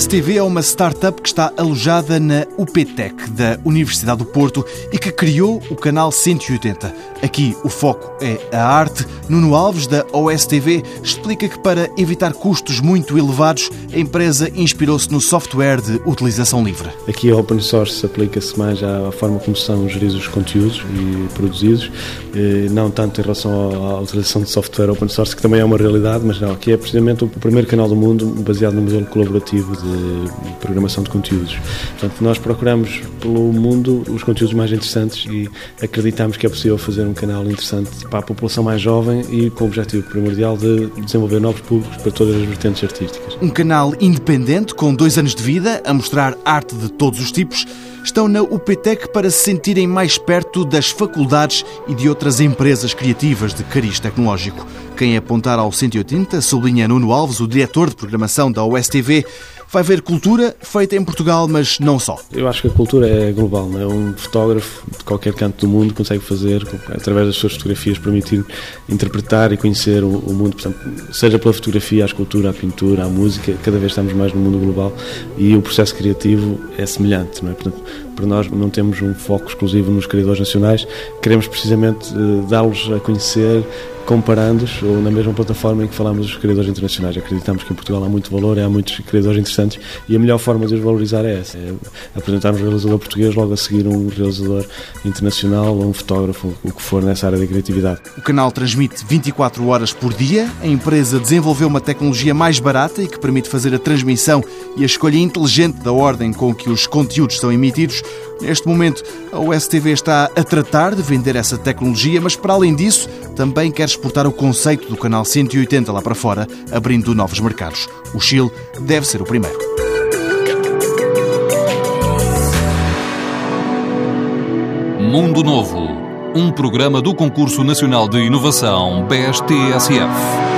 OSTV é uma startup que está alojada na UPTEC, da Universidade do Porto, e que criou o canal 180. Aqui o foco é a arte. Nuno Alves, da OSTV, explica que para evitar custos muito elevados, a empresa inspirou-se no software de utilização livre. Aqui a open source aplica-se mais à forma como são geridos os conteúdos e produzidos, não tanto em relação à utilização de software open source, que também é uma realidade, mas não, aqui é precisamente o primeiro canal do mundo baseado no modelo colaborativo de programação de conteúdos. Portanto, nós procuramos pelo mundo os conteúdos mais interessantes e acreditamos que é possível fazer um canal interessante para a população mais jovem e com o objetivo primordial de desenvolver novos públicos para todas as vertentes artísticas. Um canal independente com dois anos de vida a mostrar arte de todos os tipos estão na UPTEC para se sentirem mais perto das faculdades e de outras empresas criativas de cariz tecnológico. Quem apontar ao 180, sublinha Nuno Alves, o diretor de programação da OSTV, vai ver cultura feita em Portugal, mas não só. Eu acho que a cultura é global, não é? Um fotógrafo de qualquer canto do mundo consegue fazer, através das suas fotografias, permitir interpretar e conhecer o, mundo, portanto, seja pela fotografia, a escultura, a pintura, a música, cada vez estamos mais no mundo global e o processo criativo é semelhante, não é? Portanto, para nós não temos um foco exclusivo nos criadores nacionais, queremos precisamente eh, dá-los a conhecer comparando-os ou na mesma plataforma em que falamos dos criadores internacionais. Acreditamos que em Portugal há muito valor, há muitos criadores interessantes e a melhor forma de os valorizar é essa, é apresentar um realizador português, logo a seguir um realizador internacional ou um fotógrafo, o que for nessa área da criatividade. O canal transmite 24 horas por dia. A empresa desenvolveu uma tecnologia mais barata e que permite fazer a transmissão e a escolha inteligente da ordem com que os conteúdos são emitidos. Neste momento, a USTV está a tratar de vender essa tecnologia, mas para além disso, também quer exportar o conceito do canal 180 lá para fora, abrindo novos mercados. O Chile deve ser o primeiro. Mundo Novo, um programa do Concurso Nacional de Inovação BSTSF.